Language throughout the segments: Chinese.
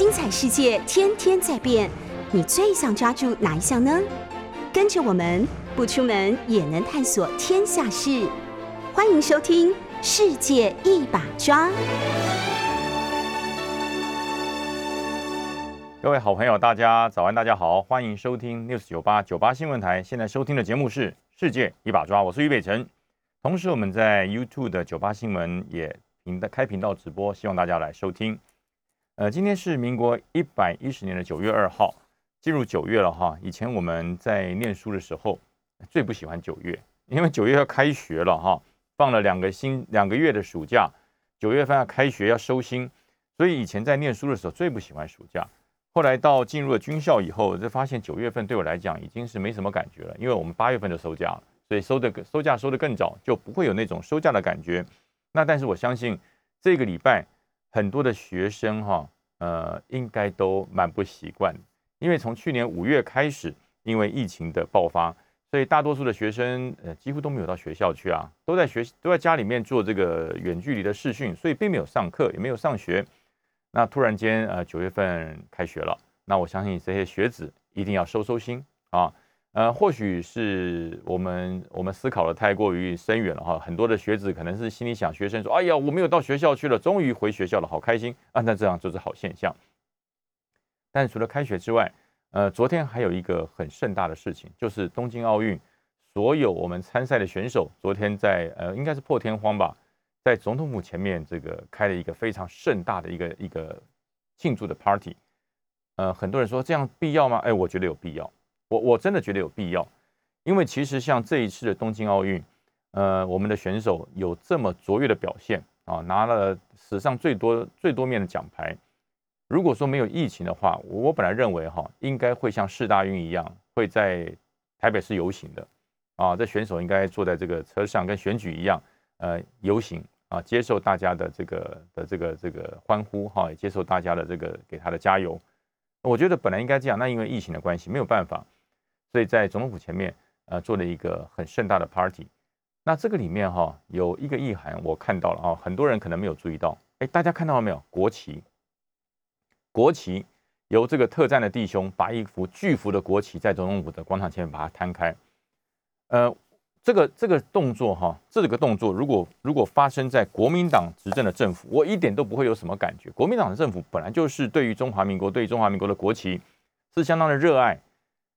精彩世界天天在变，你最想抓住哪一项呢？跟着我们不出门也能探索天下事，欢迎收听《世界一把抓》。各位好朋友，大家早安，大家好，欢迎收听 News 九八九八新闻台。现在收听的节目是《世界一把抓》，我是于北辰。同时，我们在 YouTube 的九八新闻也频道开频道直播，希望大家来收听。呃，今天是民国一百一十年的九月二号，进入九月了哈。以前我们在念书的时候，最不喜欢九月，因为九月要开学了哈，放了两个星两个月的暑假，九月份要开学要收心，所以以前在念书的时候最不喜欢暑假。后来到进入了军校以后，就发现九月份对我来讲已经是没什么感觉了，因为我们八月份就收假了，所以收的收假收的更早，就不会有那种收假的感觉。那但是我相信这个礼拜。很多的学生哈，呃，应该都蛮不习惯，因为从去年五月开始，因为疫情的爆发，所以大多数的学生呃几乎都没有到学校去啊，都在学都在家里面做这个远距离的视讯，所以并没有上课，也没有上学。那突然间呃九月份开学了，那我相信这些学子一定要收收心啊。呃，或许是我们我们思考的太过于深远了哈，很多的学子可能是心里想，学生说：“哎呀，我没有到学校去了，终于回学校了，好开心啊！”那这样就是好现象。但除了开学之外，呃，昨天还有一个很盛大的事情，就是东京奥运，所有我们参赛的选手昨天在呃，应该是破天荒吧，在总统府前面这个开了一个非常盛大的一个一个庆祝的 party。呃，很多人说这样必要吗？哎，我觉得有必要。我我真的觉得有必要，因为其实像这一次的东京奥运，呃，我们的选手有这么卓越的表现啊，拿了史上最多最多面的奖牌。如果说没有疫情的话，我本来认为哈，应该会像世大运一样，会在台北市游行的啊，这选手应该坐在这个车上，跟选举一样，呃，游行啊，接受大家的这个的这个这个欢呼哈，也接受大家的这个给他的加油。我觉得本来应该这样，那因为疫情的关系，没有办法。所以在总统府前面，呃，做了一个很盛大的 party。那这个里面哈有一个意涵，我看到了啊，很多人可能没有注意到。哎，大家看到了没有？国旗，国旗由这个特战的弟兄把一幅巨幅的国旗在总统府的广场前面把它摊开。呃，这个这个动作哈，这个动作如果如果发生在国民党执政的政府，我一点都不会有什么感觉。国民党的政府本来就是对于中华民国，对于中华民国的国旗是相当的热爱。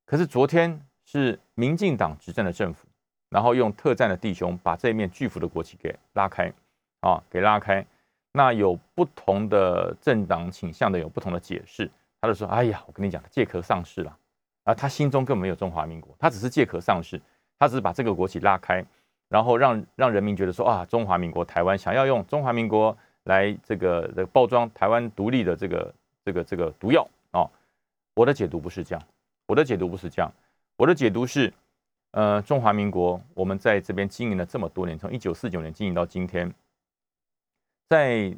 可是昨天是民进党执政的政府，然后用特战的弟兄把这一面巨幅的国旗给拉开，啊，给拉开。那有不同的政党倾向的有不同的解释，他就说：“哎呀，我跟你讲，借壳上市了啊！他心中根本没有中华民国，他只是借壳上市，他只是把这个国旗拉开，然后让让人民觉得说啊，中华民国台湾想要用中华民国来这个的包装台湾独立的这个这个这个毒药啊！我的解读不是这样。”我的解读不是这样，我的解读是，呃，中华民国我们在这边经营了这么多年，从一九四九年经营到今天，在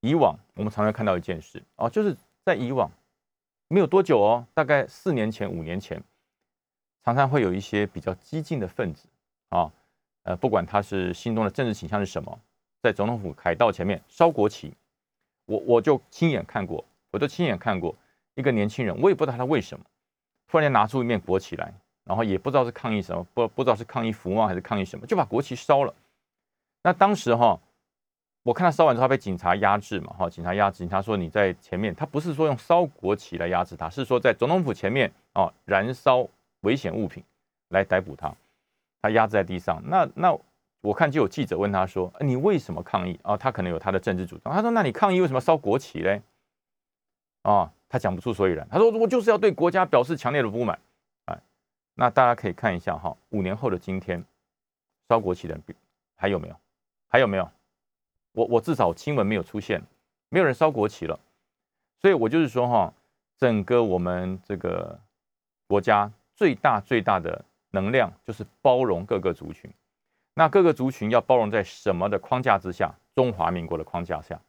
以往我们常常看到一件事哦，就是在以往没有多久哦，大概四年前、五年前，常常会有一些比较激进的分子啊，呃，不管他是心中的政治倾向是什么，在总统府凯道前面烧国旗，我我就亲眼看过，我都亲眼看过一个年轻人，我也不知道他为什么。突然间拿出一面国旗来，然后也不知道是抗议什么，不不知道是抗议服贸还是抗议什么，就把国旗烧了。那当时哈，我看他烧完之后被警察压制嘛，哈，警察压制，警察说你在前面，他不是说用烧国旗来压制他，是说在总统府前面哦燃烧危险物品来逮捕他，他压制在地上。那那我看就有记者问他说，你为什么抗议啊？他可能有他的政治主张。他说，那你抗议为什么烧国旗嘞？啊？他讲不出所以然。他说：“我就是要对国家表示强烈的不满。”哎，那大家可以看一下哈，五年后的今天，烧国旗的人还有没有？还有没有？我我至少新闻没有出现，没有人烧国旗了。所以我就是说哈，整个我们这个国家最大最大的能量就是包容各个族群。那各个族群要包容在什么的框架之下？中华民国的框架下。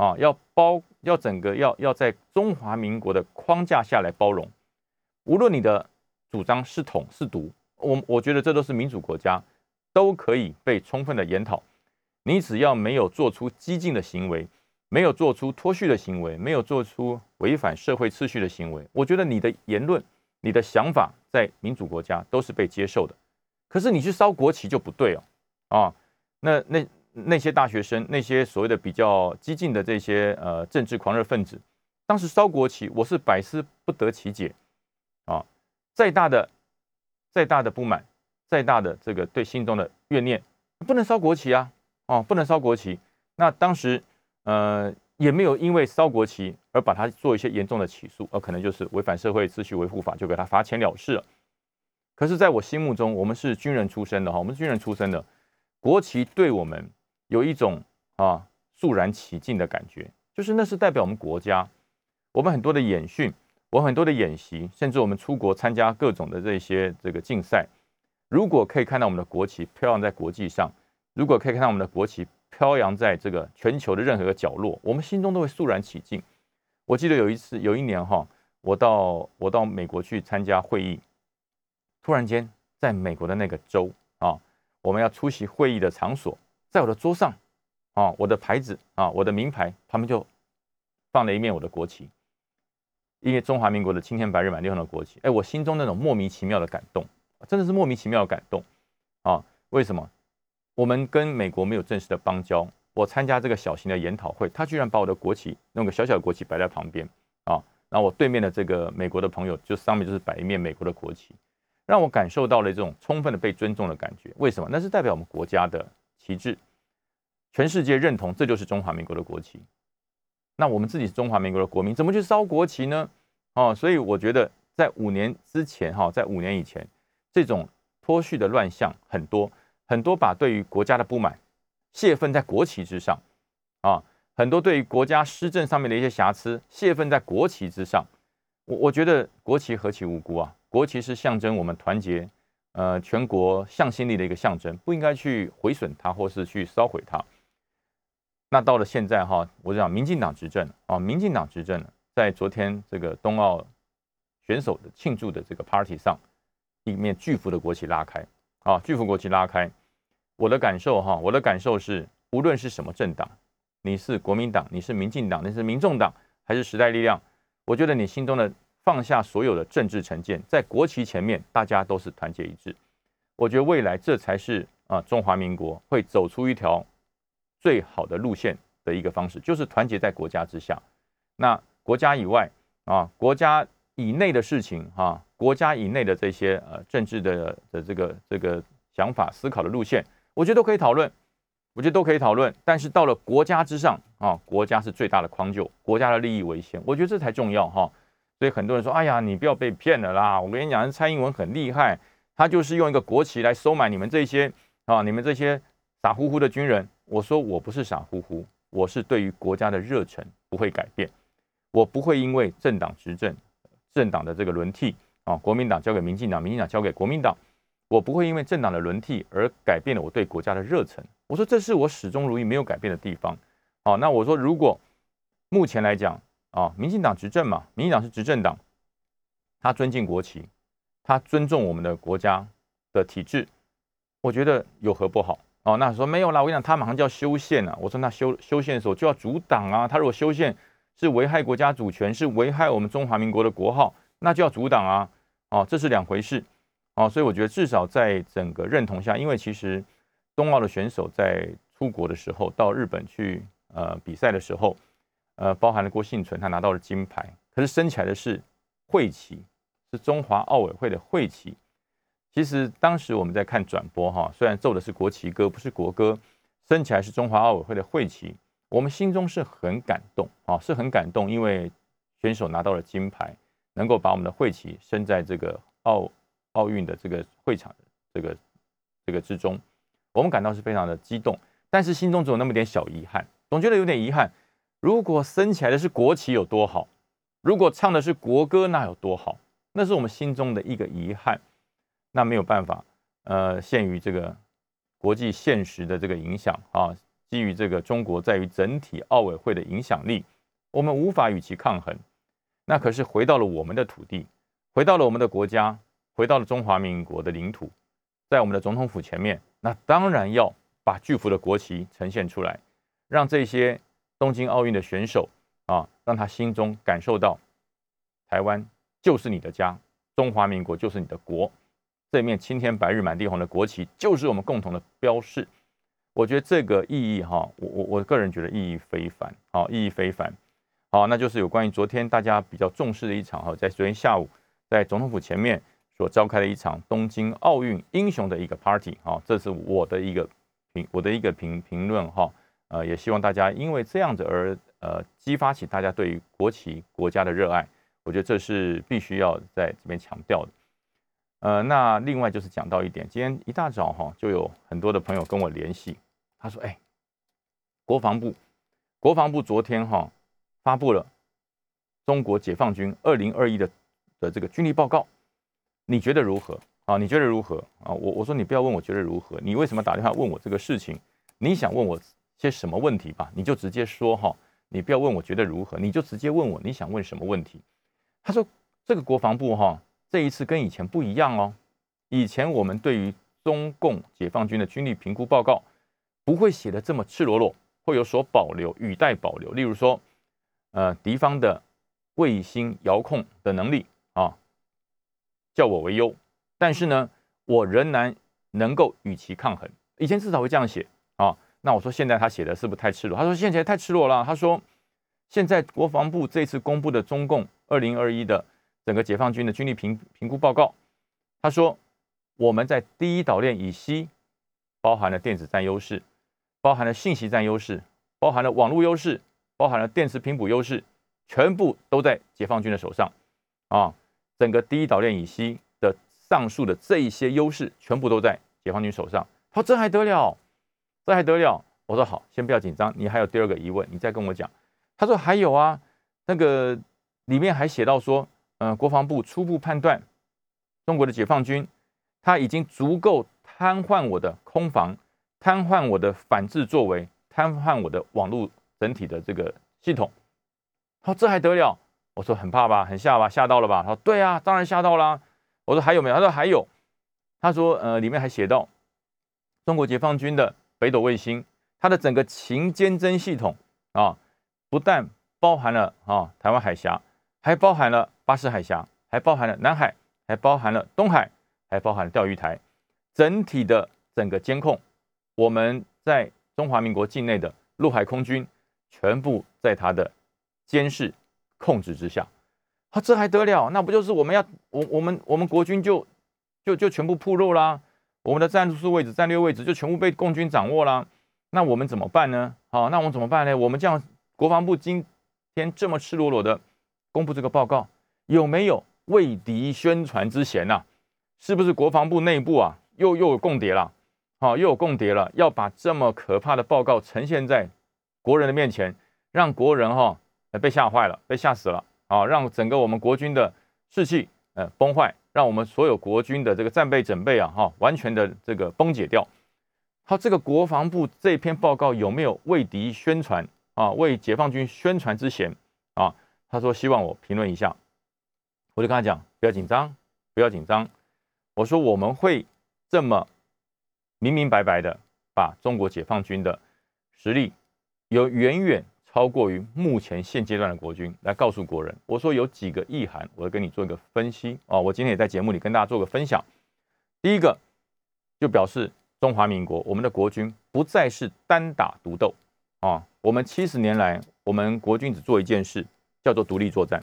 啊，要包要整个要要在中华民国的框架下来包容，无论你的主张是统是独，我我觉得这都是民主国家，都可以被充分的研讨。你只要没有做出激进的行为，没有做出脱序的行为，没有做出违反社会秩序的行为，我觉得你的言论、你的想法在民主国家都是被接受的。可是你去烧国旗就不对哦，啊，那那那些大学生，那些所谓的比较激进的这些呃政治狂热分子，当时烧国旗，我是百思不得其解啊！再大的再大的不满，再大的这个对心中的怨念，不能烧国旗啊，哦，不能烧国旗。那当时呃也没有因为烧国旗而把他做一些严重的起诉，而可能就是违反社会秩序维护法，就给他罚钱了事了。可是，在我心目中，我们是军人出身的哈，我们是军人出身的，国旗对我们有一种啊肃然起敬的感觉，就是那是代表我们国家。我们很多的演训，我很多的演习，甚至我们出国参加各种的这些这个竞赛，如果可以看到我们的国旗飘扬在国际上，如果可以看到我们的国旗飘扬在这个全球的任何一个角落，我们心中都会肃然起敬。我记得有一次，有一年哈，我到我到美国去参加会议。突然间，在美国的那个州啊，我们要出席会议的场所，在我的桌上啊，我的牌子啊，我的名牌旁边就放了一面我的国旗，因为中华民国的青天白日满地红的国旗。哎，我心中那种莫名其妙的感动，真的是莫名其妙的感动啊！为什么？我们跟美国没有正式的邦交，我参加这个小型的研讨会，他居然把我的国旗弄个小小的国旗摆在旁边啊，然后我对面的这个美国的朋友，就上面就是摆一面美国的国旗。让我感受到了这种充分的被尊重的感觉。为什么？那是代表我们国家的旗帜，全世界认同这就是中华民国的国旗。那我们自己是中华民国的国民，怎么去烧国旗呢？哦，所以我觉得在五年之前，哈，在五年以前，这种脱序的乱象很多，很多把对于国家的不满泄愤在国旗之上，啊，很多对于国家施政上面的一些瑕疵泄愤在国旗之上。我我觉得国旗何其无辜啊！国旗是象征我们团结，呃，全国向心力的一个象征，不应该去毁损它，或是去烧毁它。那到了现在哈，我讲民进党执政啊，民进党执政在昨天这个冬奥选手的庆祝的这个 party 上，一面巨幅的国旗拉开啊，巨幅国旗拉开。我的感受哈，我的感受是，无论是什么政党，你是国民党，你是民进党，你是民众党，还是时代力量，我觉得你心中的。放下所有的政治成见，在国旗前面，大家都是团结一致。我觉得未来这才是啊，中华民国会走出一条最好的路线的一个方式，就是团结在国家之下。那国家以外啊，国家以内的事情哈，国家以内的这些呃政治的的这个这个想法思考的路线，我觉得都可以讨论，我觉得都可以讨论。但是到了国家之上啊，国家是最大的框就，国家的利益为先，我觉得这才重要哈。所以很多人说：“哎呀，你不要被骗了啦！我跟你讲，蔡英文很厉害，他就是用一个国旗来收买你们这些啊，你们这些傻乎乎的军人。”我说：“我不是傻乎乎，我是对于国家的热忱不会改变，我不会因为政党执政、政党的这个轮替啊，国民党交给民进党，民进党交给国民党，我不会因为政党的轮替而改变了我对国家的热忱。我说这是我始终如一没有改变的地方。好，那我说如果目前来讲。”啊，民进党执政嘛，民进党是执政党，他尊敬国旗，他尊重我们的国家的体制，我觉得有何不好？哦，那说没有啦，我跟你讲，他马上就要修宪了。我说那修修宪的时候就要阻挡啊，他如果修宪是危害国家主权，是危害我们中华民国的国号，那就要阻挡啊。哦，这是两回事。哦，所以我觉得至少在整个认同下，因为其实冬奥的选手在出国的时候，到日本去呃比赛的时候。呃，包含了郭幸存，他拿到了金牌，可是升起来的是会旗，是中华奥委会的会旗。其实当时我们在看转播哈，虽然奏的是国旗歌，不是国歌，升起来是中华奥委会的会旗，我们心中是很感动啊，是很感动，因为选手拿到了金牌，能够把我们的会旗升在这个奥奥运的这个会场这个这个之中，我们感到是非常的激动，但是心中总有那么点小遗憾，总觉得有点遗憾。如果升起来的是国旗有多好，如果唱的是国歌那有多好，那是我们心中的一个遗憾。那没有办法，呃，限于这个国际现实的这个影响啊，基于这个中国在于整体奥委会的影响力，我们无法与其抗衡。那可是回到了我们的土地，回到了我们的国家，回到了中华民国的领土，在我们的总统府前面，那当然要把巨幅的国旗呈现出来，让这些。东京奥运的选手啊，让他心中感受到台湾就是你的家，中华民国就是你的国，这面青天白日满地红的国旗就是我们共同的标示。我觉得这个意义哈，我我我个人觉得意义非凡，好，意义非凡。好，那就是有关于昨天大家比较重视的一场哈，在昨天下午在总统府前面所召开的一场东京奥运英雄的一个 party 哈，这是我的一个评我的一个评评论哈，呃，也希望大家因为这样子而呃激发起大家对于国旗国家的热爱，我觉得这是必须要在这边强调的。呃，那另外就是讲到一点，今天一大早哈就有很多的朋友跟我联系，他说：“哎，国防部，国防部昨天哈。”发布了中国解放军二零二一的的这个军力报告，你觉得如何啊？你觉得如何啊？我我说你不要问我觉得如何，你为什么打电话问我这个事情？你想问我些什么问题吧？你就直接说哈，你不要问我觉得如何，你就直接问我你想问什么问题。他说这个国防部哈这一次跟以前不一样哦，以前我们对于中共解放军的军力评估报告不会写的这么赤裸裸，会有所保留，语带保留，例如说。呃，敌方的卫星遥控的能力啊，叫我为优，但是呢，我仍然能够与其抗衡。以前至少会这样写。那我说现在他写的是不是太赤裸？他说现在太赤裸了。他说现在国防部这次公布的中共二零二一的整个解放军的军力评评估报告，他说我们在第一岛链以西，包含了电子战优势，包含了信息战优势，包含了网络优势。包含了电磁频谱优势，全部都在解放军的手上啊！整个第一岛链以西的上述的这一些优势，全部都在解放军手上。他说：“这还得了？这还得了？”我说：“好，先不要紧张，你还有第二个疑问，你再跟我讲。”他说：“还有啊，那个里面还写到说，嗯，国防部初步判断，中国的解放军他已经足够瘫痪我的空防，瘫痪我的反制作为，瘫痪我的网络。”整体的这个系统，他说这还得了？我说很怕吧，很吓吧，吓到了吧？他说对啊，当然吓到了。我说还有没有？他说还有。他说呃，里面还写到中国解放军的北斗卫星，它的整个勤监侦系统啊，不但包含了啊台湾海峡，还包含了巴士海峡，还包含了南海，还包含了东海，还包含了钓鱼台，整体的整个监控，我们在中华民国境内的陆海空军。全部在他的监视控制之下，啊，这还得了？那不就是我们要我我们我们国军就就就全部铺路啦？我们的战术位置、战略位置就全部被共军掌握啦？那我们怎么办呢？好，那我们怎么办呢？我们这样，国防部今天这么赤裸裸的公布这个报告，有没有为敌宣传之嫌呐？是不是国防部内部啊，又又有共谍了？好，又有共谍了，要把这么可怕的报告呈现在？国人的面前，让国人哈被吓坏了，被吓死了啊！让整个我们国军的士气呃崩坏，让我们所有国军的这个战备准备啊哈完全的这个崩解掉。好，这个国防部这篇报告有没有为敌宣传啊？为解放军宣传之嫌啊？他说希望我评论一下，我就跟他讲不要紧张，不要紧张。我说我们会这么明明白白的把中国解放军的实力。有远远超过于目前现阶段的国军来告诉国人，我说有几个意涵，我要跟你做一个分析啊。我今天也在节目里跟大家做个分享。第一个就表示中华民国我们的国军不再是单打独斗啊。我们七十年来，我们国军只做一件事，叫做独立作战。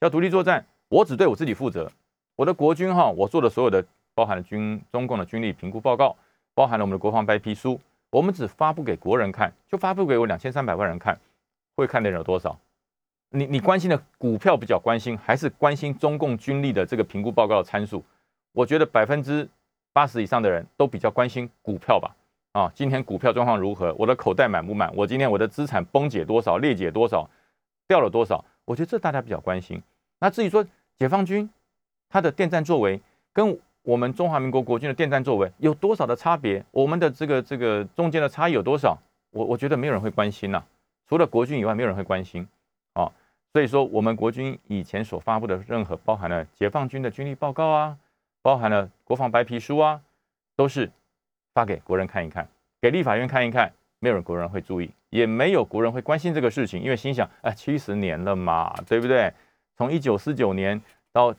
要独立作战，我只对我自己负责。我的国军哈，我做的所有的包含了军中共的军力评估报告，包含了我们的国防白皮书。我们只发布给国人看，就发布给我两千三百万人看，会看的人有多少？你你关心的股票比较关心，还是关心中共军力的这个评估报告的参数？我觉得百分之八十以上的人都比较关心股票吧。啊，今天股票状况如何？我的口袋满不满？我今天我的资产崩解多少？裂解多少？掉了多少？我觉得这大家比较关心。那至于说解放军他的电站作为跟。我们中华民国国军的电站作为有多少的差别？我们的这个这个中间的差异有多少？我我觉得没有人会关心呐，除了国军以外，没有人会关心啊。所以说，我们国军以前所发布的任何包含了解放军的军力报告啊，包含了国防白皮书啊，都是发给国人看一看，给立法院看一看，没有人国人会注意，也没有国人会关心这个事情，因为心想，哎，七十年了嘛，对不对？从一九四九年到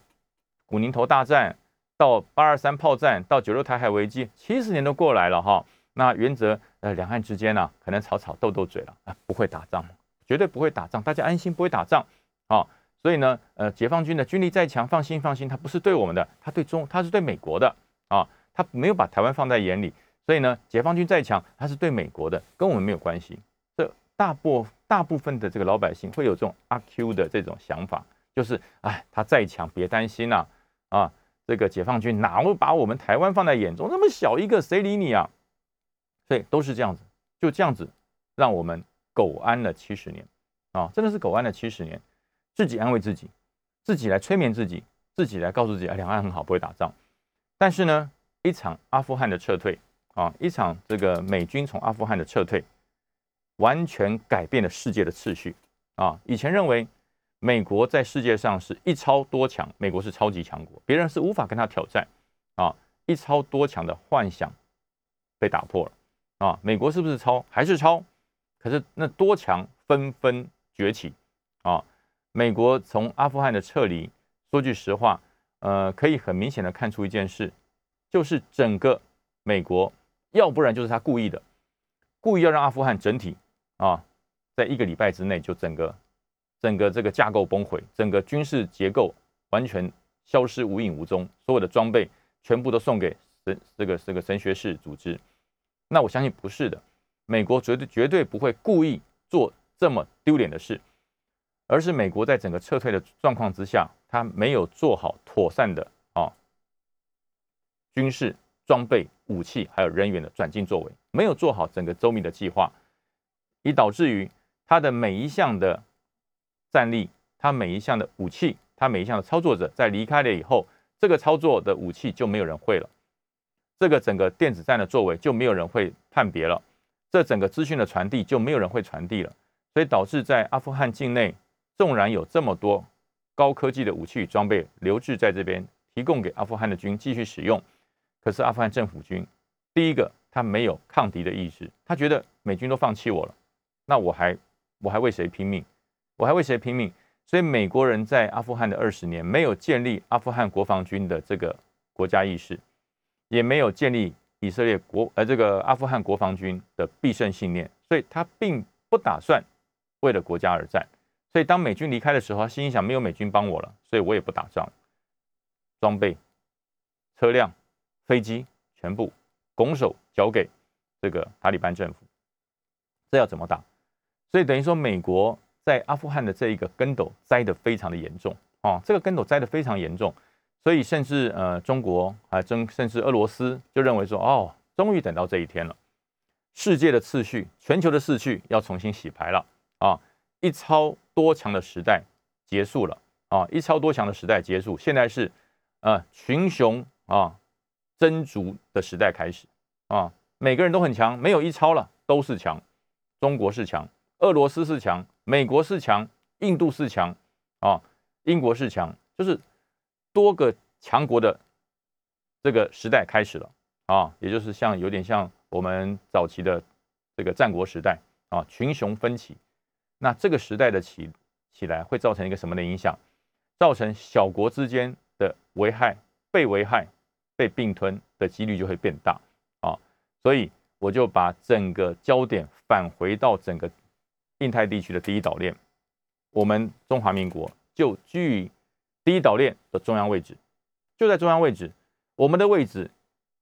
古宁头大战，到八二三炮战，到九六台海危机，七十年都过来了哈。那原则，呃，两岸之间呢，可能吵吵斗斗嘴了啊，不会打仗，绝对不会打仗，大家安心，不会打仗啊。所以呢，呃，解放军的军力再强，放心放心，他不是对我们的，他对中，他是对美国的啊，他没有把台湾放在眼里。所以呢，解放军再强，他是对美国的，跟我们没有关系。这大部大部分的这个老百姓会有这种阿 Q 的这种想法，就是哎，他再强别担心呐，啊，这个解放军哪会把我们台湾放在眼中？那么小一个，谁理你啊？对，都是这样子，就这样子，让我们苟安了七十年啊，真的是苟安了七十年。自己安慰自己，自己来催眠自己，自己来告诉自己，两岸很好，不会打仗。但是呢，一场阿富汗的撤退啊，一场这个美军从阿富汗的撤退，完全改变了世界的次序啊！以前认为美国在世界上是一超多强，美国是超级强国，别人是无法跟他挑战啊！一超多强的幻想被打破了啊！美国是不是超？还是超？可是那多强纷纷崛起啊！美国从阿富汗的撤离，说句实话，呃，可以很明显的看出一件事，就是整个美国，要不然就是他故意的，故意要让阿富汗整体啊，在一个礼拜之内就整个整个这个架构崩毁，整个军事结构完全消失无影无踪，所有的装备全部都送给神这个这个神学式组织。那我相信不是的，美国绝对绝对不会故意做这么丢脸的事。而是美国在整个撤退的状况之下，他没有做好妥善的啊军事装备、武器还有人员的转进作为，没有做好整个周密的计划，以导致于他的每一项的战力、他每一项的武器、他每一项的操作者在离开了以后，这个操作的武器就没有人会了，这个整个电子战的作为就没有人会判别了，这整个资讯的传递就没有人会传递了，所以导致在阿富汗境内。纵然有这么多高科技的武器与装备留置在这边，提供给阿富汗的军继续使用，可是阿富汗政府军，第一个他没有抗敌的意识，他觉得美军都放弃我了，那我还我还为谁拼命？我还为谁拼命？所以美国人在阿富汗的二十年没有建立阿富汗国防军的这个国家意识，也没有建立以色列国呃这个阿富汗国防军的必胜信念，所以他并不打算为了国家而战。所以当美军离开的时候，他心想：没有美军帮我了，所以我也不打仗。装备、车辆、飞机全部拱手交给这个塔利班政府，这要怎么打？所以等于说，美国在阿富汗的这一个跟斗栽得非常的严重啊！这个跟斗栽得非常严重，所以甚至呃，中国还真甚至俄罗斯就认为说：哦，终于等到这一天了，世界的次序、全球的次序要重新洗牌了啊！一超多强的时代结束了啊！一超多强的时代结束，现在是呃群雄啊争逐的时代开始啊！每个人都很强，没有一超了，都是强。中国是强，俄罗斯是强，美国是强，印度是强啊，英国是强，就是多个强国的这个时代开始了啊！也就是像有点像我们早期的这个战国时代啊，群雄分起。那这个时代的起起来会造成一个什么的影响？造成小国之间的危害、被危害、被并吞的几率就会变大啊！所以我就把整个焦点返回到整个印太地区的第一岛链，我们中华民国就居于第一岛链的中央位置，就在中央位置，我们的位置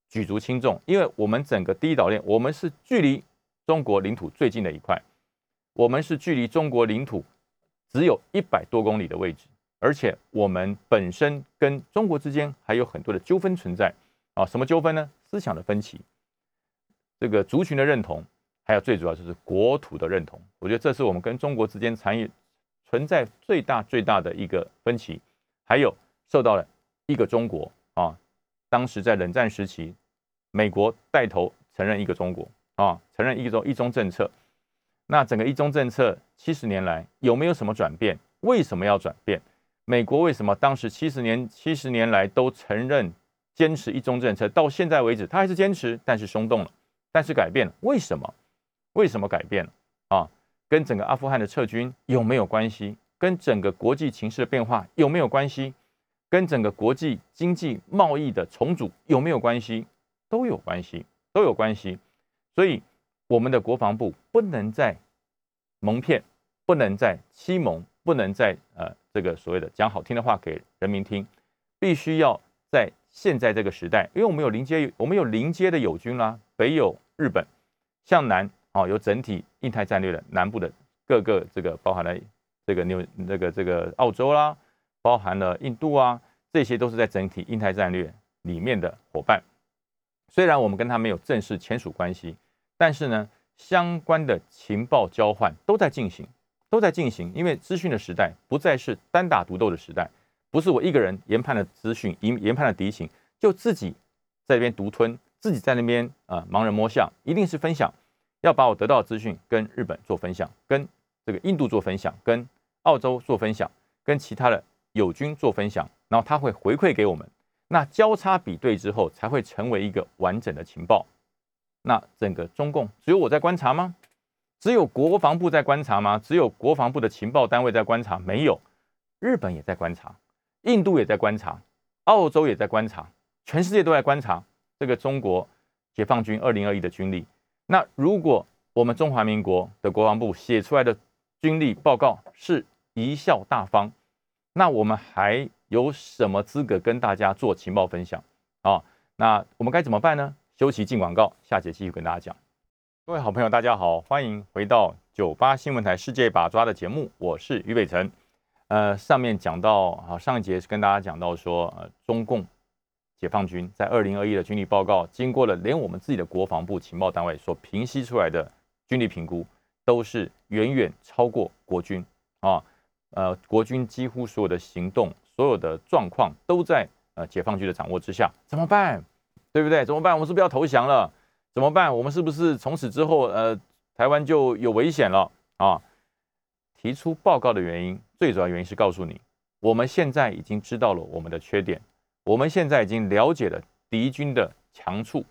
举足轻重，因为我们整个第一岛链，我们是距离中国领土最近的一块。我们是距离中国领土只有一百多公里的位置，而且我们本身跟中国之间还有很多的纠纷存在啊！什么纠纷呢？思想的分歧，这个族群的认同，还有最主要就是国土的认同。我觉得这是我们跟中国之间产业存在最大最大的一个分歧。还有受到了一个中国啊，当时在冷战时期，美国带头承认一个中国啊，承认一个中一中政策。那整个一中政策七十年来有没有什么转变？为什么要转变？美国为什么当时七十年七十年来都承认坚持一中政策？到现在为止，他还是坚持，但是松动了，但是改变了。为什么？为什么改变了？啊，跟整个阿富汗的撤军有没有关系？跟整个国际情势的变化有没有关系？跟整个国际经济贸易的重组有没有关系？都有关系，都有关系。所以，我们的国防部不能再蒙骗，不能再欺蒙，不能再呃这个所谓的讲好听的话给人民听，必须要在现在这个时代，因为我们有临接，我们有临接的友军啦，北有日本，向南啊有整体印太战略的南部的各个这个包含了这个纽这个这个澳洲啦。包含了印度啊，这些都是在整体印太战略里面的伙伴。虽然我们跟他没有正式签署关系，但是呢，相关的情报交换都在进行，都在进行。因为资讯的时代不再是单打独斗的时代，不是我一个人研判了资讯、研研判了敌情，就自己在那边独吞，自己在那边啊盲人摸象，一定是分享，要把我得到的资讯跟日本做分享，跟这个印度做分享，跟澳洲做分享，跟其他的。友军做分享，然后他会回馈给我们，那交叉比对之后，才会成为一个完整的情报。那整个中共只有我在观察吗？只有国防部在观察吗？只有国防部的情报单位在观察？没有，日本也在观察，印度也在观察，澳洲也在观察，全世界都在观察这个中国解放军二零二一的军力。那如果我们中华民国的国防部写出来的军力报告是贻笑大方？那我们还有什么资格跟大家做情报分享啊？那我们该怎么办呢？休息进广告，下节继续跟大家讲。各位好朋友，大家好，欢迎回到九八新闻台世界把抓的节目，我是于北辰。呃，上面讲到啊，上一节是跟大家讲到说，呃，中共解放军在二零二一的军力报告，经过了连我们自己的国防部情报单位所平息出来的军力评估，都是远远超过国军啊。呃，国军几乎所有的行动、所有的状况都在呃解放军的掌握之下，怎么办？对不对？怎么办？我们是不是要投降了？怎么办？我们是不是从此之后，呃，台湾就有危险了啊？提出报告的原因，最主要原因是告诉你，我们现在已经知道了我们的缺点，我们现在已经了解了敌军的强处，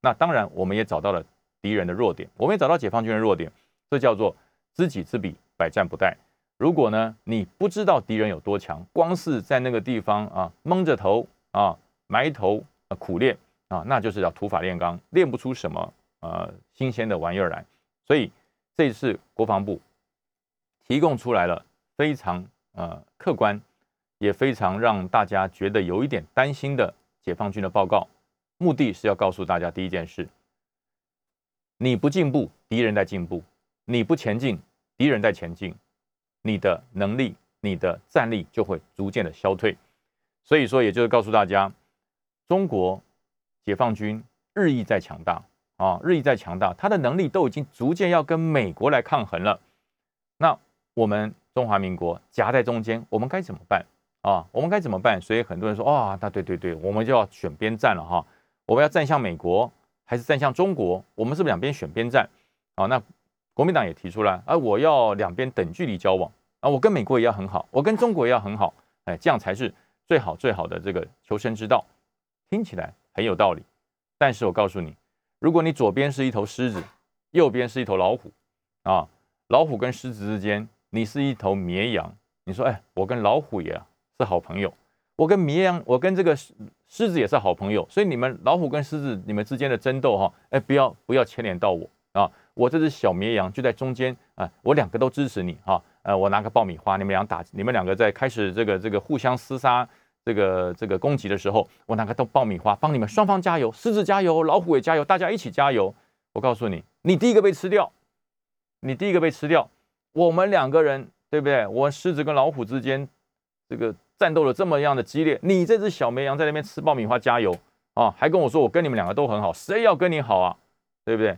那当然，我们也找到了敌人的弱点，我们也找到解放军的弱点，这叫做知己知彼，百战不殆。如果呢，你不知道敌人有多强，光是在那个地方啊蒙着头啊埋头啊苦练啊，那就是要土法炼钢，练不出什么呃新鲜的玩意儿来。所以这一次国防部提供出来了非常呃客观，也非常让大家觉得有一点担心的解放军的报告，目的是要告诉大家第一件事：你不进步，敌人在进步；你不前进，敌人在前进。你的能力、你的战力就会逐渐的消退，所以说，也就是告诉大家，中国解放军日益在强大啊，日益在强大，他的能力都已经逐渐要跟美国来抗衡了。那我们中华民国夹在中间，我们该怎么办啊？我们该怎么办？所以很多人说，哇，那对对对，我们就要选边站了哈，我们要站向美国还是站向中国？我们是不是两边选边站？啊，那。国民党也提出来，啊，我要两边等距离交往啊，我跟美国也要很好，我跟中国也要很好，哎，这样才是最好最好的这个求生之道。听起来很有道理，但是我告诉你，如果你左边是一头狮子，右边是一头老虎，啊，老虎跟狮子之间，你是一头绵羊，你说，哎，我跟老虎也是好朋友，我跟绵羊，我跟这个狮狮子也是好朋友，所以你们老虎跟狮子你们之间的争斗哈，哎，不要不要牵连到我啊。我这只小绵羊就在中间啊，我两个都支持你哈，呃，我拿个爆米花，你们俩打，你们两个在开始这个这个互相厮杀，这个这个攻击的时候，我拿个都爆米花，帮你们双方加油，狮子加油，老虎也加油，大家一起加油。我告诉你，你第一个被吃掉，你第一个被吃掉，我们两个人对不对？我狮子跟老虎之间这个战斗的这么样的激烈，你这只小绵羊在那边吃爆米花加油啊，还跟我说我跟你们两个都很好，谁要跟你好啊？对不对？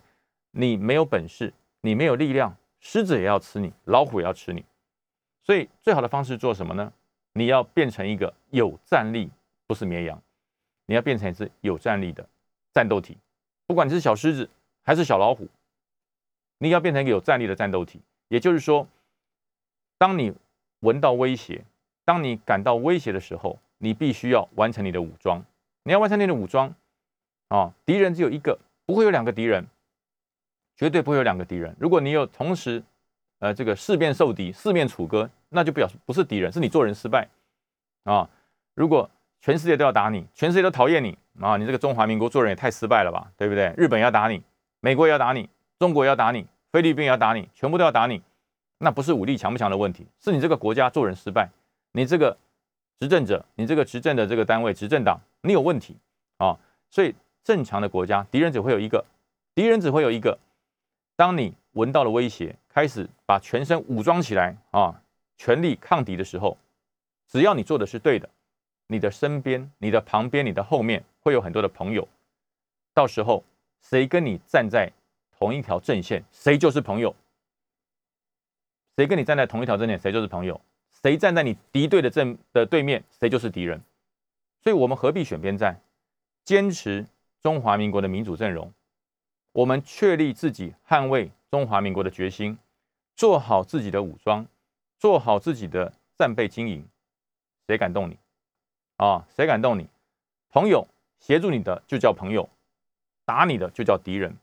你没有本事，你没有力量，狮子也要吃你，老虎也要吃你。所以最好的方式做什么呢？你要变成一个有战力，不是绵羊，你要变成一只有战力的战斗体。不管你是小狮子还是小老虎，你要变成一个有战力的战斗体。也就是说，当你闻到威胁，当你感到威胁的时候，你必须要完成你的武装。你要完成你的武装啊！敌人只有一个，不会有两个敌人。绝对不会有两个敌人。如果你有同时，呃，这个四面受敌、四面楚歌，那就表示不是敌人，是你做人失败啊。如果全世界都要打你，全世界都讨厌你啊，你这个中华民国做人也太失败了吧，对不对？日本要打你，美国也要打你，中国要打你，菲律宾也要打你，全部都要打你，那不是武力强不强的问题，是你这个国家做人失败，你这个执政者，你这个执政的这个单位执政党，你有问题啊。所以正常的国家，敌人只会有一个，敌人只会有一个。当你闻到了威胁，开始把全身武装起来啊，全力抗敌的时候，只要你做的是对的，你的身边、你的旁边、你的后面会有很多的朋友。到时候谁跟你站在同一条阵线，谁就是朋友；谁跟你站在同一条阵线，谁就是朋友；谁站在你敌对的阵的对面，谁就是敌人。所以，我们何必选边站？坚持中华民国的民主阵容。我们确立自己捍卫中华民国的决心，做好自己的武装，做好自己的战备经营。谁敢动你？啊，谁敢动你？朋友协助你的就叫朋友，打你的就叫敌人。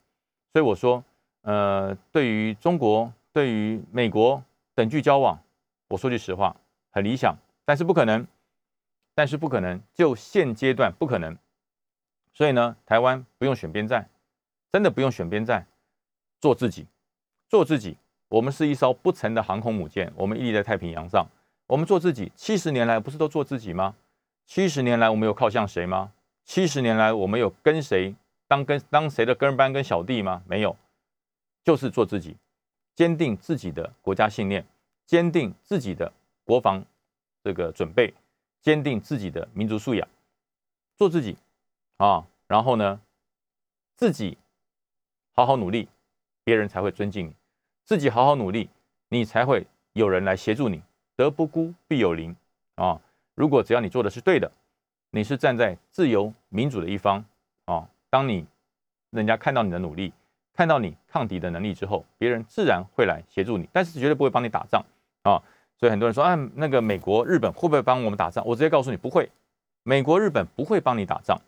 所以我说，呃，对于中国、对于美国等距交往，我说句实话，很理想，但是不可能，但是不可能，就现阶段不可能。所以呢，台湾不用选边站。真的不用选边站，做自己，做自己。我们是一艘不沉的航空母舰，我们屹立在太平洋上。我们做自己，七十年来不是都做自己吗？七十年来我们有靠向谁吗？七十年来我们有跟谁当跟当谁的跟班跟小弟吗？没有，就是做自己，坚定自己的国家信念，坚定自己的国防这个准备，坚定自己的民族素养，做自己啊。然后呢，自己。好好努力，别人才会尊敬你；自己好好努力，你才会有人来协助你。德不孤，必有邻啊！如果只要你做的是对的，你是站在自由民主的一方啊。当你人家看到你的努力，看到你抗敌的能力之后，别人自然会来协助你，但是绝对不会帮你打仗啊。所以很多人说，啊，那个美国、日本会不会帮我们打仗？我直接告诉你，不会。美国、日本不会帮你打仗。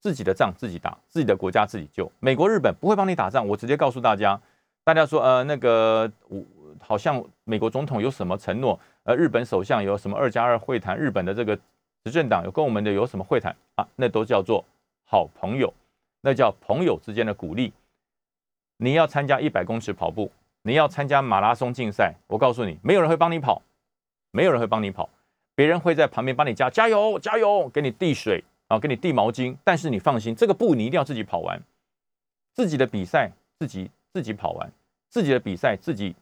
自己的仗自己打，自己的国家自己救。美国、日本不会帮你打仗。我直接告诉大家，大家说，呃，那个我好像美国总统有什么承诺？呃，日本首相有什么二加二会谈？日本的这个执政党有跟我们的有什么会谈啊？那都叫做好朋友，那叫朋友之间的鼓励。你要参加一百公尺跑步，你要参加马拉松竞赛，我告诉你，没有人会帮你跑，没有人会帮你跑，别人会在旁边帮你加加油加油，给你递水。啊，给你递毛巾，但是你放心，这个步你一定要自己跑完，自己的比赛自己自己跑完，自己的比赛自己。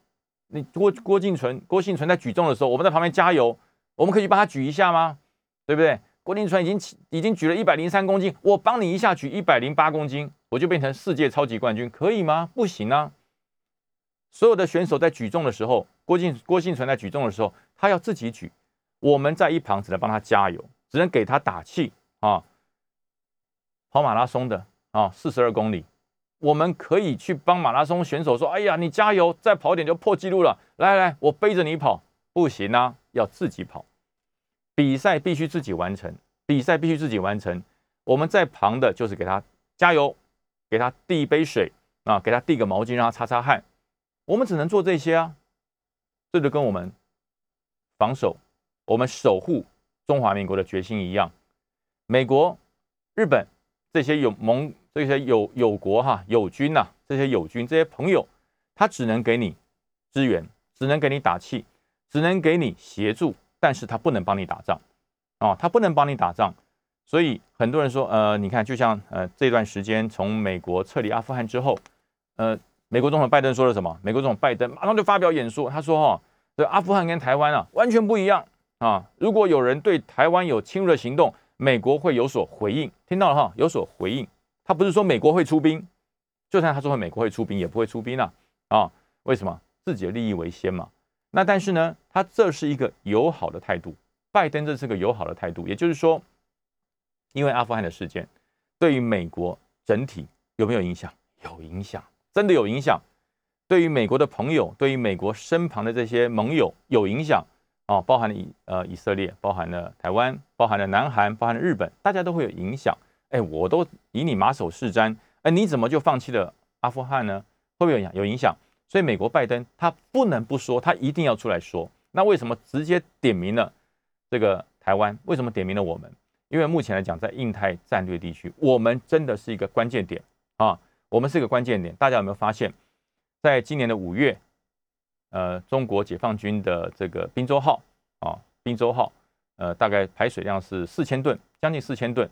你郭郭敬存郭幸存在举重的时候，我们在旁边加油，我们可以帮他举一下吗？对不对？郭敬存已经已经举了一百零三公斤，我帮你一下举一百零八公斤，我就变成世界超级冠军，可以吗？不行啊！所有的选手在举重的时候，郭敬郭幸存在举重的时候，他要自己举，我们在一旁只能帮他加油，只能给他打气。啊，跑马拉松的啊，四十二公里，我们可以去帮马拉松选手说：“哎呀，你加油，再跑点就破纪录了。”来来，我背着你跑，不行啊，要自己跑。比赛必须自己完成，比赛必须自己完成。我们在旁的就是给他加油，给他递一杯水啊，给他递个毛巾让他擦擦汗。我们只能做这些啊，这就跟我们防守、我们守护中华民国的决心一样。美国、日本这些有盟、这些有友国哈友军呐，这些友军、这些朋友，他只能给你支援，只能给你打气，只能给你协助，但是他不能帮你打仗啊，他不能帮你打仗。所以很多人说，呃，你看，就像呃这段时间从美国撤离阿富汗之后，呃，美国总统拜登说了什么？美国总统拜登马上就发表演说，他说哈，这阿富汗跟台湾啊完全不一样啊，如果有人对台湾有侵略行动。美国会有所回应，听到了哈？有所回应，他不是说美国会出兵，就算他说美国会出兵，也不会出兵啊！啊，为什么？自己的利益为先嘛。那但是呢，他这是一个友好的态度，拜登这是个友好的态度，也就是说，因为阿富汗的事件，对于美国整体有没有影响？有影响，真的有影响。对于美国的朋友，对于美国身旁的这些盟友有影响。哦，包含了以呃以色列，包含了台湾，包含了南韩，包含了日本，大家都会有影响。哎，我都以你马首是瞻，哎，你怎么就放弃了阿富汗呢？会不会有影响？有影响。所以美国拜登他不能不说，他一定要出来说。那为什么直接点名了这个台湾？为什么点名了我们？因为目前来讲，在印太战略地区，我们真的是一个关键点啊！我们是一个关键点。大家有没有发现，在今年的五月，呃，中国解放军的这个滨州号啊，滨州号，呃，大概排水量是四千吨，将近四千吨，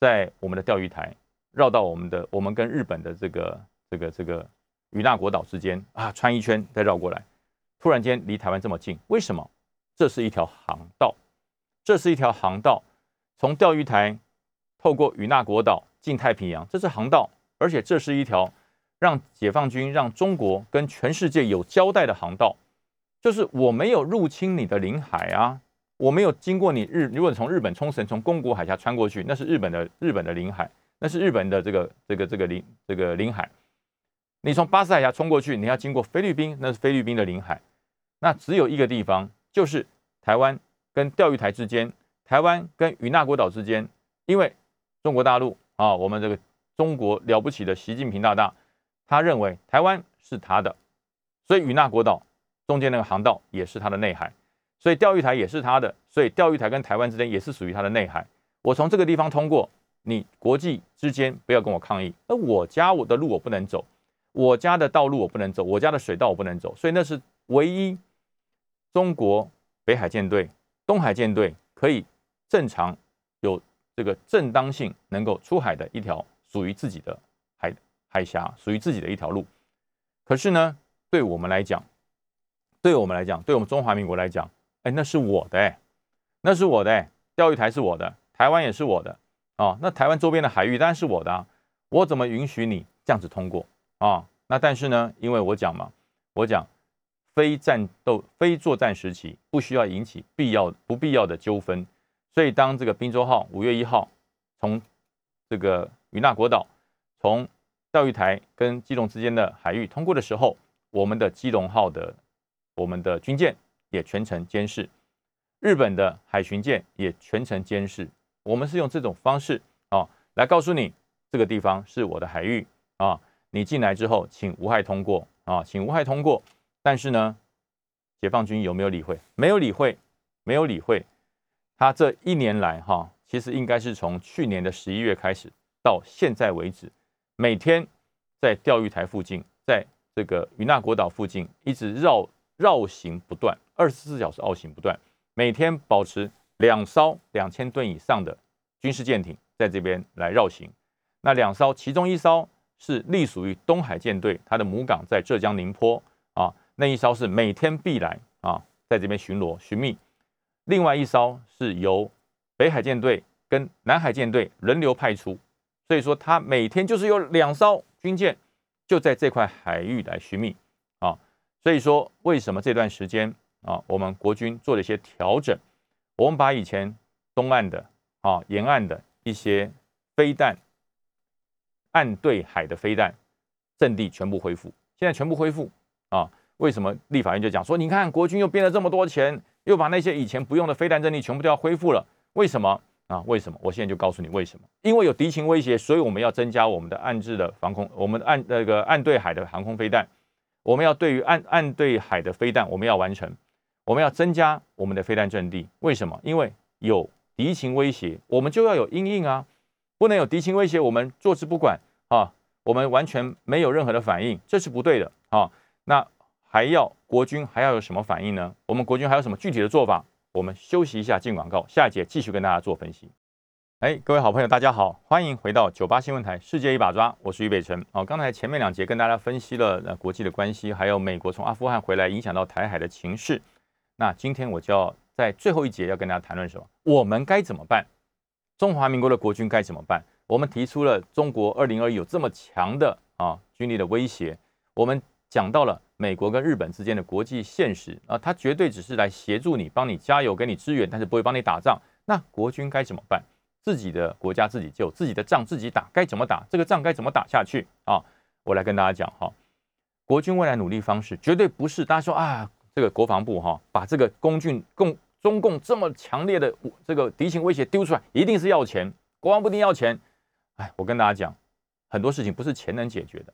在我们的钓鱼台绕到我们的我们跟日本的这个这个这个与那国岛之间啊，穿一圈再绕过来，突然间离台湾这么近，为什么？这是一条航道，这是一条航道。从钓鱼台透过与那国岛进太平洋，这是航道，而且这是一条让解放军、让中国跟全世界有交代的航道。就是我没有入侵你的领海啊，我没有经过你日，如果从日本冲绳从宫古海峡穿过去，那是日本的日本的领海，那是日本的这个这个这个领这个领海。你从巴士海峡冲过去，你要经过菲律宾，那是菲律宾的领海。那只有一个地方，就是台湾跟钓鱼台之间。台湾跟与那国岛之间，因为中国大陆啊，我们这个中国了不起的习近平大大，他认为台湾是他的，所以与那国岛中间那个航道也是他的内海，所以钓鱼台也是他的，所以钓鱼台跟台湾之间也是属于他的内海。我从这个地方通过，你国际之间不要跟我抗议。那我家我的路我不能走，我家的道路我不能走，我家的水道我不能走，所以那是唯一中国北海舰队、东海舰队可以。正常有这个正当性能够出海的一条属于自己的海峡，属于自己的一条路。可是呢，对我们来讲，对我们来讲，对我们中华民国来讲，哎，那是我的哎，那是我的哎，钓鱼台是我的，台湾也是我的啊。那台湾周边的海域当然是我的啊，我怎么允许你这样子通过啊？那但是呢，因为我讲嘛，我讲非战斗、非作战时期不需要引起必要不必要的纠纷。所以，当这个滨州号五月一号从这个与那国岛、从钓鱼台跟基隆之间的海域通过的时候，我们的基隆号的我们的军舰也全程监视，日本的海巡舰也全程监视。我们是用这种方式啊，来告诉你这个地方是我的海域啊，你进来之后请无害通过啊，请无害通过。但是呢，解放军有没有理会？没有理会，没有理会。他这一年来，哈，其实应该是从去年的十一月开始到现在为止，每天在钓鱼台附近，在这个与那国岛附近一直绕绕行不断，二十四小时绕行不断，每天保持两艘两千吨以上的军事舰艇在这边来绕行。那两艘，其中一艘是隶属于东海舰队，它的母港在浙江宁波啊，那一艘是每天必来啊，在这边巡逻寻觅。另外一艘是由北海舰队跟南海舰队轮流派出，所以说他每天就是有两艘军舰就在这块海域来寻觅啊。所以说为什么这段时间啊，我们国军做了一些调整，我们把以前东岸的啊沿岸的一些飞弹岸对海的飞弹阵地全部恢复，现在全部恢复啊。为什么立法院就讲说，你看国军又编了这么多钱？又把那些以前不用的飞弹阵地全部都要恢复了，为什么啊？为什么？我现在就告诉你为什么。因为有敌情威胁，所以我们要增加我们的暗制的防空，我们的岸那个岸对海的航空飞弹，我们要对于岸岸对海的飞弹，我们要完成，我们要增加我们的飞弹阵地。为什么？因为有敌情威胁，我们就要有应应啊，不能有敌情威胁，我们坐视不管啊，我们完全没有任何的反应，这是不对的啊。那。还要国军还要有什么反应呢？我们国军还有什么具体的做法？我们休息一下，进广告，下一节继续跟大家做分析。哎，各位好朋友，大家好，欢迎回到九八新闻台《世界一把抓》，我是于北辰。哦，刚才前面两节跟大家分析了呃国际的关系，还有美国从阿富汗回来影响到台海的情势。那今天我就要在最后一节要跟大家谈论什么？我们该怎么办？中华民国的国军该怎么办？我们提出了中国二零二一有这么强的啊军力的威胁，我们讲到了。美国跟日本之间的国际现实啊，他绝对只是来协助你、帮你加油、给你支援，但是不会帮你打仗。那国军该怎么办？自己的国家自己救，自己的仗自己打，该怎么打？这个仗该怎么打下去啊？我来跟大家讲哈，国军未来努力方式绝对不是大家说啊，这个国防部哈把这个共军共中共这么强烈的这个敌情威胁丢出来，一定是要钱，国防部一定要钱。哎，我跟大家讲，很多事情不是钱能解决的。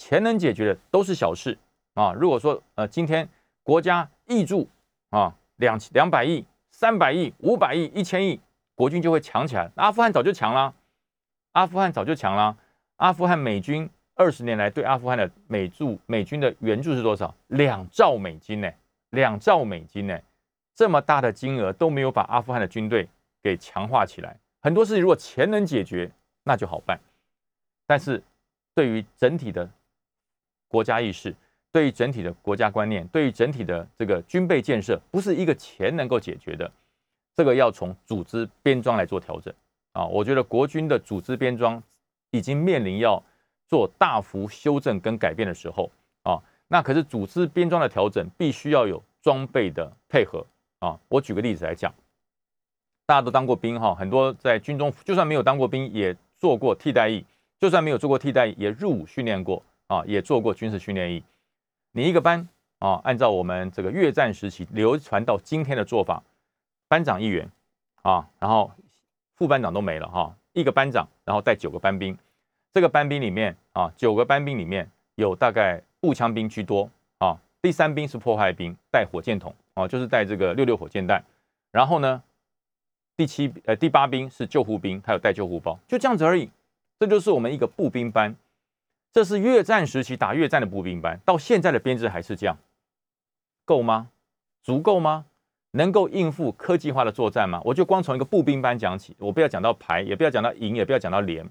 钱能解决的都是小事啊。如果说呃今天国家挹注啊两两百亿、三百亿、五百亿、一千亿，国军就会强起来。阿富汗早就强了，阿富汗早就强了。阿富汗美军二十年来对阿富汗的美驻美军的援助是多少？两兆美金呢？两兆美金呢？这么大的金额都没有把阿富汗的军队给强化起来。很多事情如果钱能解决，那就好办。但是对于整体的国家意识，对于整体的国家观念，对于整体的这个军备建设，不是一个钱能够解决的。这个要从组织编装来做调整啊！我觉得国军的组织编装已经面临要做大幅修正跟改变的时候啊。那可是组织编装的调整，必须要有装备的配合。啊，我举个例子来讲，大家都当过兵哈，很多在军中就算没有当过兵，也做过替代役；就算没有做过替代役，也入伍训练过啊，也做过军事训练营。你一个班啊，按照我们这个越战时期流传到今天的做法，班长一员啊，然后副班长都没了哈，一个班长，然后带九个班兵，这个班兵里面啊，九个班兵里面有大概步枪兵居多啊，第三兵是破坏兵，带火箭筒。啊，就是带这个六六火箭弹，然后呢，第七呃第八兵是救护兵，他有带救护包，就这样子而已。这就是我们一个步兵班，这是越战时期打越战的步兵班，到现在的编制还是这样，够吗？足够吗？能够应付科技化的作战吗？我就光从一个步兵班讲起，我不要讲到排，也不要讲到营，也不要讲到连。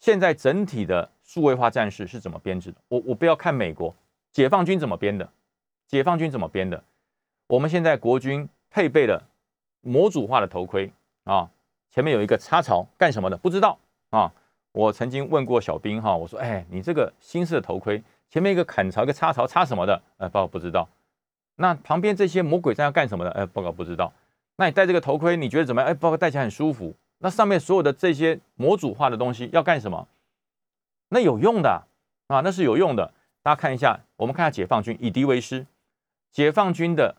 现在整体的数位化战士是怎么编制的？我我不要看美国解放军怎么编的。解放军怎么编的？我们现在国军配备了模组化的头盔啊，前面有一个插槽，干什么的？不知道啊。我曾经问过小兵哈，我说：“哎，你这个新式的头盔前面一个砍槽，一个插槽，插什么的？”呃，报告不知道。那旁边这些魔鬼战要干什么的？呃，报告不知道。那你戴这个头盔，你觉得怎么样？哎，报告戴起来很舒服。那上面所有的这些模组化的东西要干什么？那有用的啊，那是有用的。大家看一下，我们看下解放军以敌为师。解放军的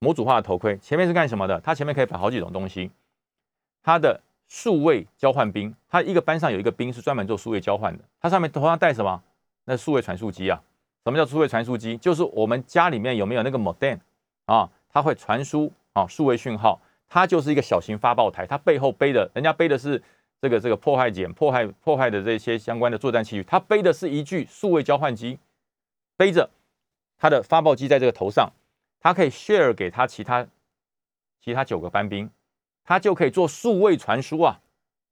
模组化的头盔前面是干什么的？它前面可以摆好几种东西。它的数位交换兵，它一个班上有一个兵是专门做数位交换的。它上面头上戴什么？那数位传输机啊。什么叫数位传输机？就是我们家里面有没有那个 modem 啊？它会传输啊数位讯号。它就是一个小型发报台，它背后背的，人家背的是这个这个破坏简、破坏破坏的这些相关的作战器具，它背的是一具数位交换机，背着。他的发报机在这个头上，他可以 share 给他其他其他九个班兵，他就可以做数位传输啊。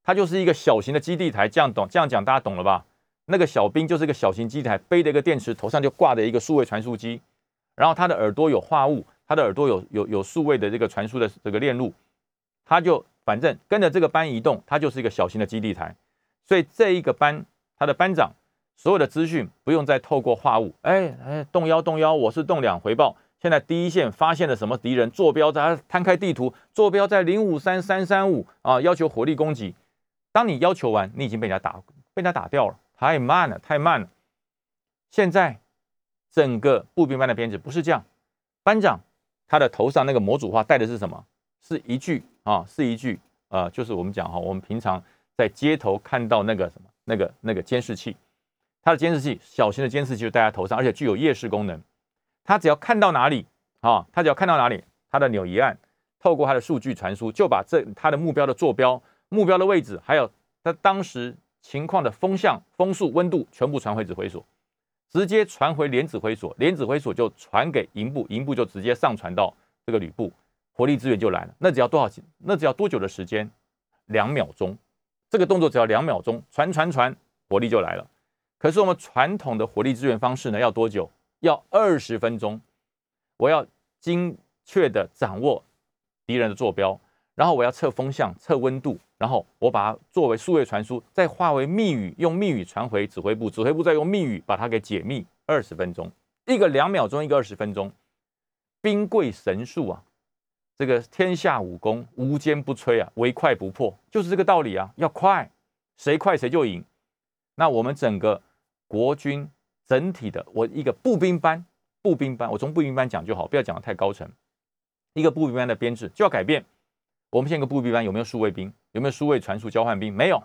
它就是一个小型的基地台，这样懂？这样讲大家懂了吧？那个小兵就是一个小型基地台，背着一个电池，头上就挂着一个数位传输机，然后他的耳朵有话务，他的耳朵有有有数位的这个传输的这个链路，他就反正跟着这个班移动，他就是一个小型的基地台。所以这一个班，他的班长。所有的资讯不用再透过话务，哎哎，动幺动幺，我是动两回报。现在第一线发现了什么敌人坐标，在摊开地图，坐标在零五三三三五啊，要求火力攻击。当你要求完，你已经被人家打，被人家打掉了，太慢了，太慢了。现在整个步兵班的编制不是这样，班长他的头上那个模组化带的是什么？是一句啊，是一句啊，就是我们讲哈，我们平常在街头看到那个什么，那个那个监视器。它的监视器，小型的监视器就戴在头上，而且具有夜视功能。他只要看到哪里，啊，他只要看到哪里，他的钮一按，透过他的数据传输，就把这他的目标的坐标、目标的位置，还有他当时情况的风向、风速、温度，全部传回指挥所，直接传回连指挥所，连指挥所就传给营部，营部就直接上传到这个旅部，火力支援就来了。那只要多少？那只要多久的时间？两秒钟。这个动作只要两秒钟，传传传，火力就来了。可是我们传统的火力支援方式呢，要多久？要二十分钟。我要精确的掌握敌人的坐标，然后我要测风向、测温度，然后我把它作为数位传输，再化为密语，用密语传回指挥部，指挥部再用密语把它给解密。二十分钟，一个两秒钟，一个二十分钟，兵贵神速啊！这个天下武功无坚不摧啊，唯快不破，就是这个道理啊！要快，谁快谁就赢。那我们整个。国军整体的，我一个步兵班，步兵班，我从步兵班讲就好，不要讲的太高层。一个步兵班的编制就要改变。我们现在个步兵班有没有数位兵？有没有数位传输交换兵？没有。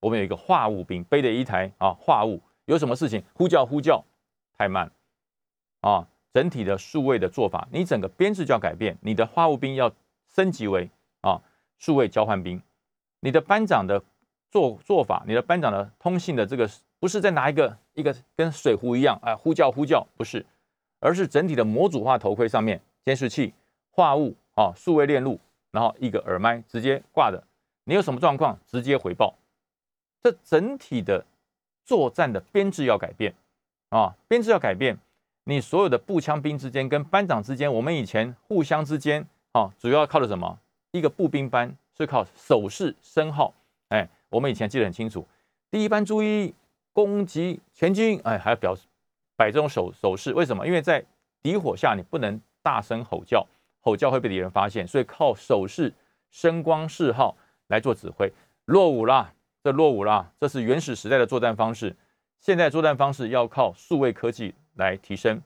我们有一个话务兵，背着一台啊话务，有什么事情呼叫呼叫，太慢啊！整体的数位的做法，你整个编制就要改变，你的花务兵要升级为啊数位交换兵，你的班长的做做法，你的班长的通信的这个不是在拿一个一个跟水壶一样啊呼叫呼叫，不是，而是整体的模组化头盔上面监视器、话务啊数位链路，然后一个耳麦直接挂的，你有什么状况直接回报，这整体的作战的编制要改变啊，编制要改变。你所有的步枪兵之间跟班长之间，我们以前互相之间，啊，主要靠的什么？一个步兵班是靠手势声号，哎，我们以前记得很清楚。第一班注意攻击前进，哎，还要表示摆这种手手势，为什么？因为在敌火下，你不能大声吼叫，吼叫会被敌人发现，所以靠手势声光示号来做指挥。落伍啦，这落伍啦，这是原始时代的作战方式。现在作战方式要靠数位科技。来提升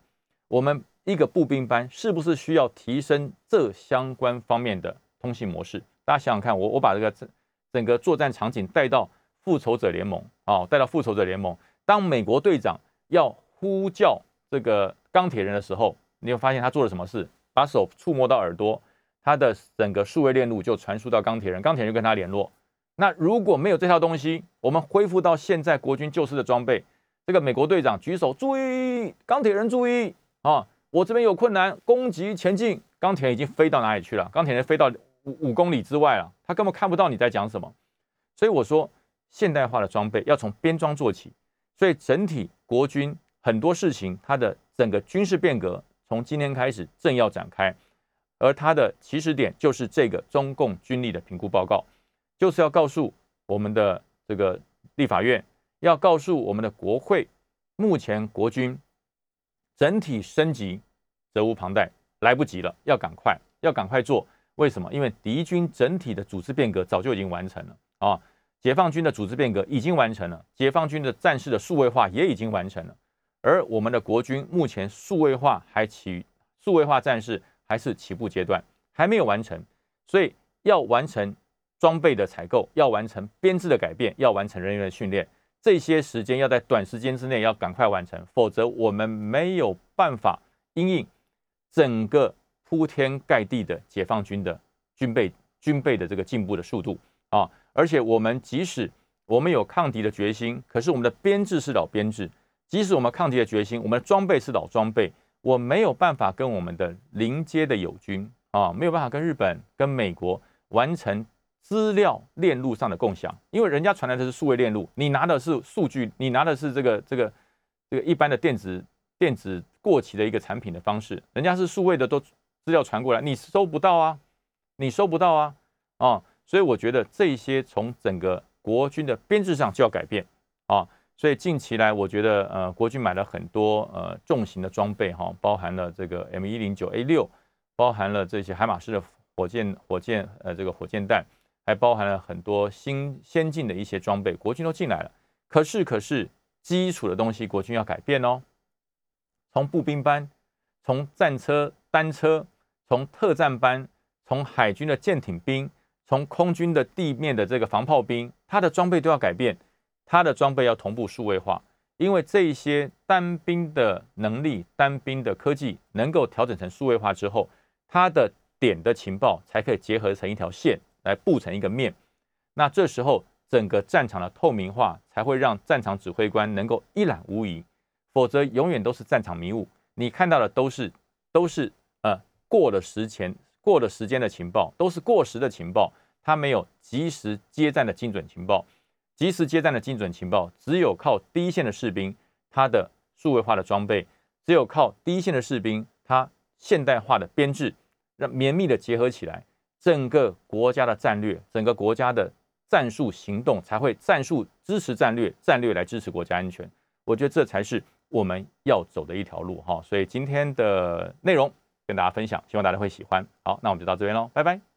我们一个步兵班是不是需要提升这相关方面的通信模式？大家想想看，我我把这个整整个作战场景带到复仇者联盟哦，带到复仇者联盟。当美国队长要呼叫这个钢铁人的时候，你会发现他做了什么事？把手触摸到耳朵，他的整个数位链路就传输到钢铁人，钢铁人就跟他联络。那如果没有这套东西，我们恢复到现在国军旧式的装备。这个美国队长举手，注意，钢铁人注意啊！我这边有困难，攻击前进。钢铁人已经飞到哪里去了？钢铁人飞到五五公里之外了，他根本看不到你在讲什么。所以我说，现代化的装备要从编装做起。所以整体国军很多事情，它的整个军事变革从今天开始正要展开，而它的起始点就是这个中共军力的评估报告，就是要告诉我们的这个立法院。要告诉我们的国会，目前国军整体升级责无旁贷，来不及了，要赶快，要赶快做。为什么？因为敌军整体的组织变革早就已经完成了啊！解放军的组织变革已经完成了，解放军的战士的数位化也已经完成了，而我们的国军目前数位化还起数位化战士还是起步阶段，还没有完成，所以要完成装备的采购，要完成编制的改变，要完成人员的训练。这些时间要在短时间之内要赶快完成，否则我们没有办法应应整个铺天盖地的解放军的军备军备的这个进步的速度啊！而且我们即使我们有抗敌的决心，可是我们的编制是老编制；即使我们抗敌的决心，我们的装备是老装备，我没有办法跟我们的邻接的友军啊，没有办法跟日本、跟美国完成。资料链路上的共享，因为人家传来的是数位链路，你拿的是数据，你拿的是这个这个这个一般的电子电子过期的一个产品的方式，人家是数位的都资料传过来，你收不到啊，你收不到啊啊，所以我觉得这些从整个国军的编制上就要改变啊，所以近期来我觉得呃国军买了很多呃重型的装备哈，包含了这个 M 一零九 A 六，包含了这些海马式的火箭火箭呃这个火箭弹。还包含了很多新先进的一些装备，国军都进来了。可是，可是基础的东西，国军要改变哦。从步兵班，从战车、单车，从特战班，从海军的舰艇兵，从空军的地面的这个防炮兵，它的装备都要改变，它的装备要同步数位化，因为这些单兵的能力、单兵的科技能够调整成数位化之后，它的点的情报才可以结合成一条线。来布成一个面，那这时候整个战场的透明化才会让战场指挥官能够一览无遗，否则永远都是战场迷雾。你看到的都是都是呃过了时前过了时间的情报，都是过时的情报，它没有及时接战的精准情报。及时接战的精准情报，只有靠第一线的士兵他的数位化的装备，只有靠第一线的士兵他现代化的编制，让绵密的结合起来。整个国家的战略，整个国家的战术行动才会战术支持战略，战略来支持国家安全。我觉得这才是我们要走的一条路哈。所以今天的内容跟大家分享，希望大家会喜欢。好，那我们就到这边喽，拜拜。